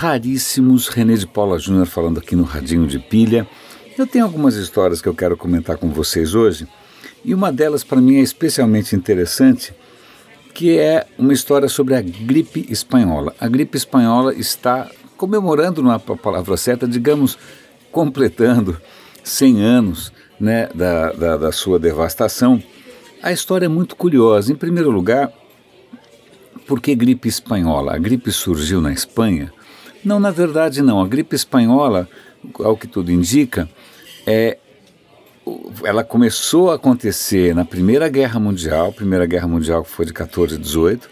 raríssimos. René de Paula Júnior falando aqui no Radinho de Pilha. Eu tenho algumas histórias que eu quero comentar com vocês hoje, e uma delas para mim é especialmente interessante, que é uma história sobre a gripe espanhola. A gripe espanhola está comemorando, não é a palavra certa, digamos, completando 100 anos né, da, da, da sua devastação. A história é muito curiosa. Em primeiro lugar, por que gripe espanhola? A gripe surgiu na Espanha? Não, na verdade não. A gripe espanhola, ao que tudo indica, é ela começou a acontecer na Primeira Guerra Mundial, Primeira Guerra Mundial que foi de 14 a 18,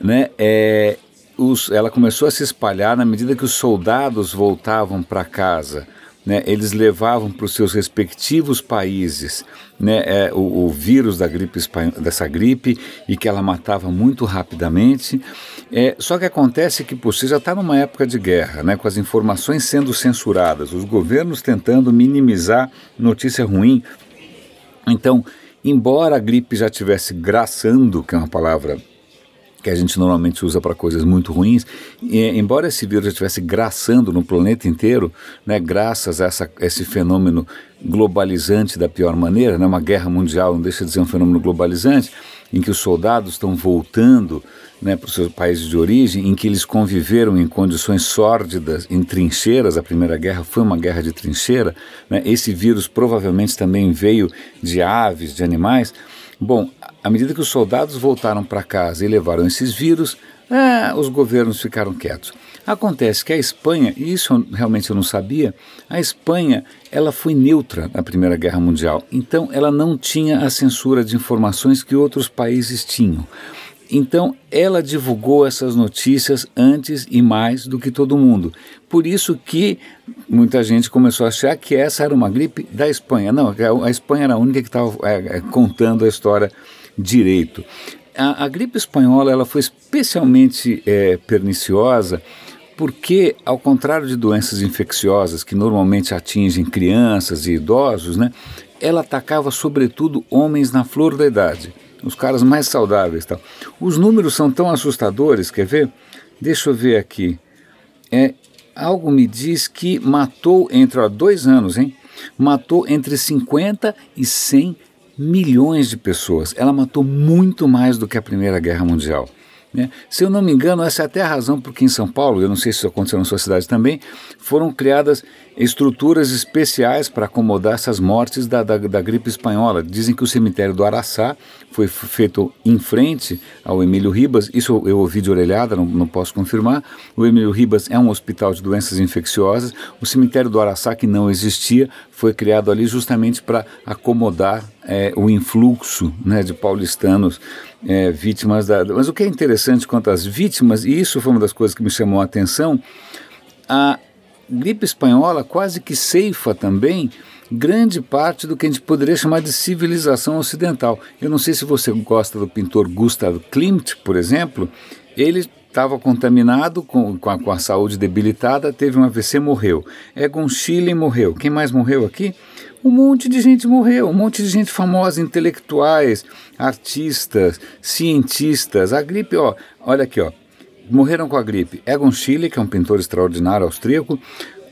né? É, os, ela começou a se espalhar na medida que os soldados voltavam para casa né, eles levavam para os seus respectivos países né, é, o, o, vírus da gripe dessa gripe e que ela matava muito rapidamente. É, só que acontece que você já está numa época de guerra, né, com as informações sendo censuradas, os governos tentando minimizar notícia ruim. Então, embora a gripe já estivesse graçando, que é uma palavra que a gente normalmente usa para coisas muito ruins, e, embora esse vírus estivesse graçando no planeta inteiro, né, graças a essa, esse fenômeno globalizante da pior maneira, né, uma guerra mundial não deixa de ser um fenômeno globalizante, em que os soldados estão voltando né, para os seus países de origem, em que eles conviveram em condições sórdidas, em trincheiras, a Primeira Guerra foi uma guerra de trincheira, né, esse vírus provavelmente também veio de aves, de animais, Bom, à medida que os soldados voltaram para casa e levaram esses vírus, ah, os governos ficaram quietos. Acontece que a Espanha, e isso realmente eu não sabia, a Espanha ela foi neutra na Primeira Guerra Mundial, então ela não tinha a censura de informações que outros países tinham. Então, ela divulgou essas notícias antes e mais do que todo mundo. Por isso que muita gente começou a achar que essa era uma gripe da Espanha. Não, a Espanha era a única que estava é, é, contando a história direito. A, a, gripe espanhola ela foi especialmente é, perniciosa porque, ao contrário de doenças infecciosas que normalmente atingem crianças e idosos, né, ela atacava sobretudo homens na flor da idade os caras mais saudáveis. Tal. Os números são tão assustadores, quer ver? Deixa eu ver aqui. É, algo me diz que matou entre ó, dois anos, hein? Matou entre 50 e 100 milhões de pessoas. Ela matou muito mais do que a Primeira Guerra Mundial. Né? Se eu não me engano, essa é até a razão porque em São Paulo, eu não sei se isso aconteceu na sua cidade também, foram criadas estruturas especiais para acomodar essas mortes da, da, da, gripe espanhola. Dizem que o cemitério do Araçá foi feito em frente ao Emílio Ribas, isso eu ouvi de orelhada, não, não posso confirmar. O Emílio Ribas é um hospital de doenças infecciosas. O cemitério do Araçá, que não existia, foi criado ali justamente para acomodar é, o influxo né, de paulistanos é, vítimas da. Mas o que é interessante quanto às vítimas, e isso foi uma das coisas que me chamou a atenção, a gripe espanhola quase que ceifa também grande parte do que a gente poderia chamar de civilização ocidental. Eu não sei se você gosta do pintor Gustav Klimt, por exemplo, ele estava contaminado com, com a, com, a, saúde debilitada, teve um AVC, morreu. Egon Schiele morreu. Quem mais morreu aqui? Um monte de gente morreu, um monte de gente famosa, intelectuais, artistas, cientistas. A gripe, ó, olha aqui, ó, morreram com a gripe. Egon Schiele, que é um pintor extraordinário austríaco,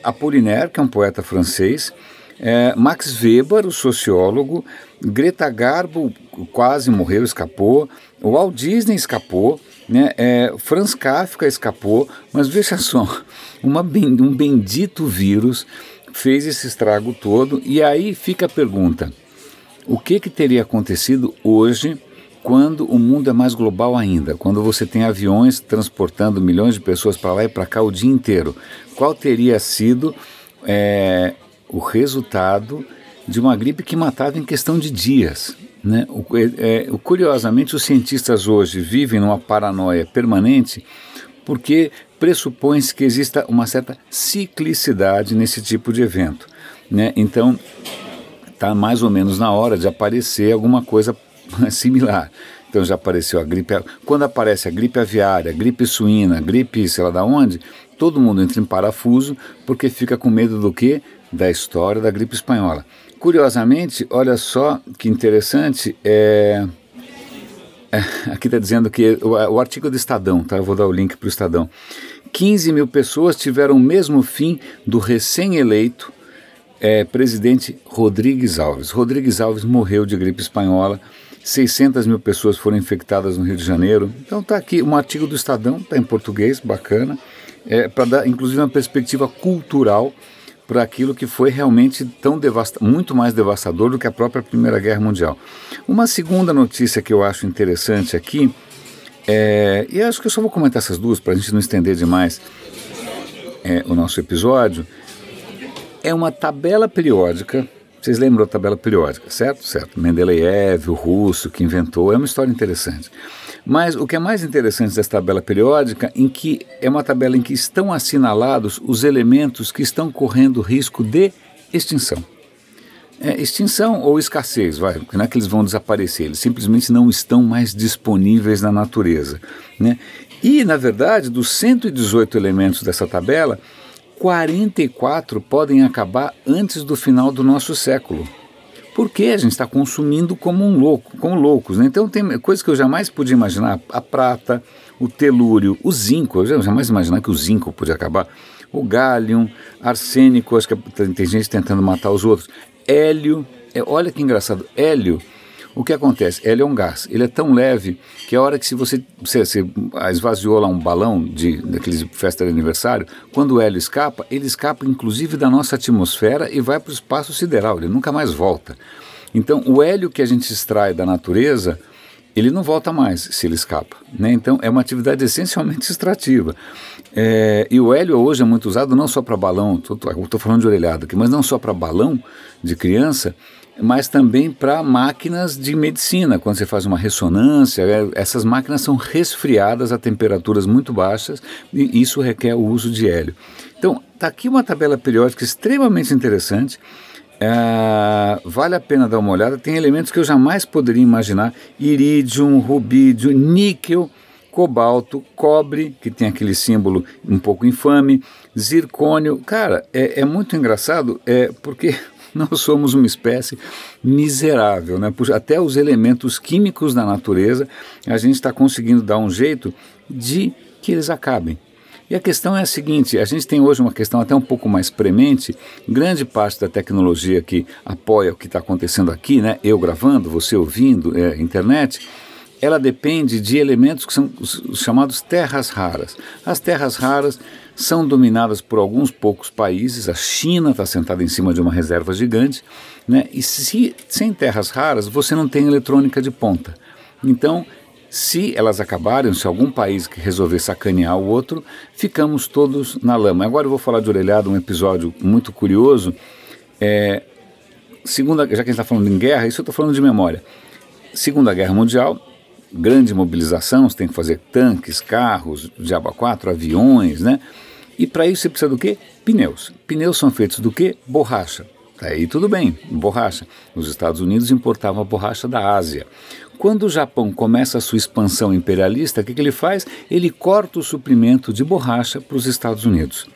Apollinaire, que é um poeta francês, é, Max Weber, o sociólogo, Greta Garbo quase morreu, escapou, Walt Disney escapou, né, é, Franz Kafka escapou, mas veja só, uma, um bendito vírus fez esse estrago todo, e aí fica a pergunta: o que, que teria acontecido hoje quando o mundo é mais global ainda, quando você tem aviões transportando milhões de pessoas para lá e para cá o dia inteiro, qual teria sido é, o resultado de uma gripe que matava em questão de dias? Né? O, é, é curiosamente, os cientistas hoje vivem numa paranoia permanente porque pressupõe-se que exista uma certa ciclicidade nesse tipo de evento. Né? Então, está mais ou menos na hora de aparecer alguma coisa similar. Então já apareceu a gripe. Quando aparece a gripe aviária, gripe suína, gripe sei lá da onde, todo mundo entra em parafuso porque fica com medo do quê? Da história da gripe espanhola. Curiosamente, olha só que interessante, é, é, aqui está dizendo que o, o, artigo do Estadão, tá? Eu vou dar o link para o Estadão. 15 mil pessoas tiveram o mesmo fim do recém-eleito é, presidente Rodrigues Alves. Rodrigues Alves morreu de gripe espanhola. 600 mil pessoas foram infectadas no Rio de Janeiro. Então está aqui um artigo do Estadão, está em português, bacana, é, para dar inclusive uma perspectiva cultural para aquilo que foi realmente tão muito mais devastador do que a própria Primeira Guerra Mundial. Uma segunda notícia que eu acho interessante aqui, é, e acho que eu só vou comentar essas duas para a gente não estender demais é, o nosso episódio, é uma tabela periódica. Vocês lembram da tabela periódica, certo? Certo. Mendeleev, o russo que inventou, é uma história interessante. Mas o que é mais interessante dessa tabela periódica em que é uma tabela em que estão assinalados os elementos que estão correndo risco de extinção. É, extinção ou escassez, vai, não é que eles vão desaparecer, eles simplesmente não estão mais disponíveis na natureza. Né? E, na verdade, dos 118 elementos dessa tabela, 44 podem acabar antes do final do nosso século. Porque a gente está consumindo como um louco, como loucos. Né? Então tem coisas que eu jamais podia imaginar: a prata, o telúrio, o zinco. Eu jamais imaginar que o zinco podia acabar. O gálium, arsênico, acho que tem gente tentando matar os outros. Hélio, é, olha que engraçado, hélio o que acontece? Ele é um gás. Ele é tão leve que a hora que se você, você, você esvaziou lá um balão de daqueles festa de aniversário, quando o hélio escapa, ele escapa inclusive da nossa atmosfera e vai para o espaço sideral. Ele nunca mais volta. Então, o hélio que a gente extrai da natureza, ele não volta mais se ele escapa. Né? Então, é uma atividade essencialmente extrativa. É, e o hélio hoje é muito usado não só para balão, estou falando de orelhada aqui, mas não só para balão de criança, mas também para máquinas de medicina. Quando você faz uma ressonância, é, essas máquinas são resfriadas a temperaturas muito baixas e isso requer o uso de hélio. Então, está aqui uma tabela periódica extremamente interessante. É, vale a pena dar uma olhada. Tem elementos que eu jamais poderia imaginar: irídio, rubídio, níquel, cobalto, cobre, que tem aquele símbolo um pouco infame, zircônio. Cara, é, é muito engraçado, é porque nós somos uma espécie miserável, né? até os elementos químicos da natureza a gente está conseguindo dar um jeito de que eles acabem. E a questão é a seguinte: a gente tem hoje uma questão até um pouco mais premente. Grande parte da tecnologia que apoia o que está acontecendo aqui, né? Eu gravando, você ouvindo, é, internet, ela depende de elementos que são os chamados terras raras. As terras raras são dominadas por alguns poucos países. A China está sentada em cima de uma reserva gigante, né? E se, sem terras raras, você não tem eletrônica de ponta. Então, se elas acabarem, se algum país que resolver sacanear o outro, ficamos todos na lama. Agora eu vou falar de orelhada, um episódio muito curioso. É, segunda, já que a gente está falando em guerra, isso eu estou falando de memória. Segunda Guerra Mundial, grande mobilização, você tem que fazer tanques, carros, diabo 4, aviões, né? E para isso você precisa do quê? Pneus. Pneus são feitos do quê? Borracha. Aí tudo bem, borracha. Os Estados Unidos importavam a borracha da Ásia. Quando o Japão começa a sua expansão imperialista, o que, que ele faz? Ele corta o suprimento de borracha para os Estados Unidos.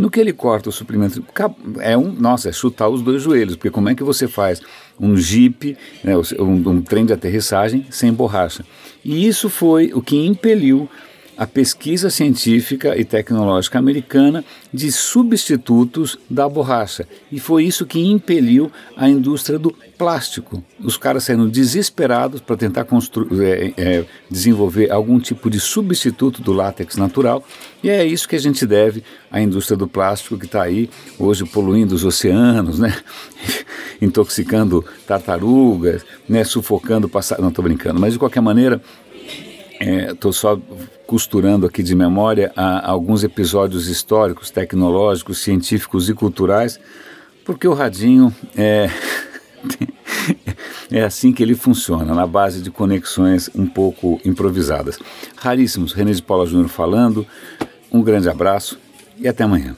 No que ele corta o suprimento, é um, nossa, é chutar os dois joelhos, porque como é que você faz um Jeep, né, um, um trem de aterrissagem sem borracha? E isso foi o que impeliu a pesquisa científica e tecnológica americana de substitutos da borracha. E foi isso que impeliu a indústria do plástico. Os caras saíram desesperados para tentar é, é, desenvolver algum tipo de substituto do látex natural. E é isso que a gente deve à indústria do plástico que está aí hoje poluindo os oceanos, né? intoxicando tartarugas, né? sufocando passarinhos. Não estou brincando, mas de qualquer maneira estou é, só costurando aqui de memória a, a alguns episódios históricos, tecnológicos, científicos e culturais, porque o radinho é, é assim que ele funciona, na base de conexões um pouco improvisadas. Raríssimos, René de Paula Júnior falando, um grande abraço e até amanhã.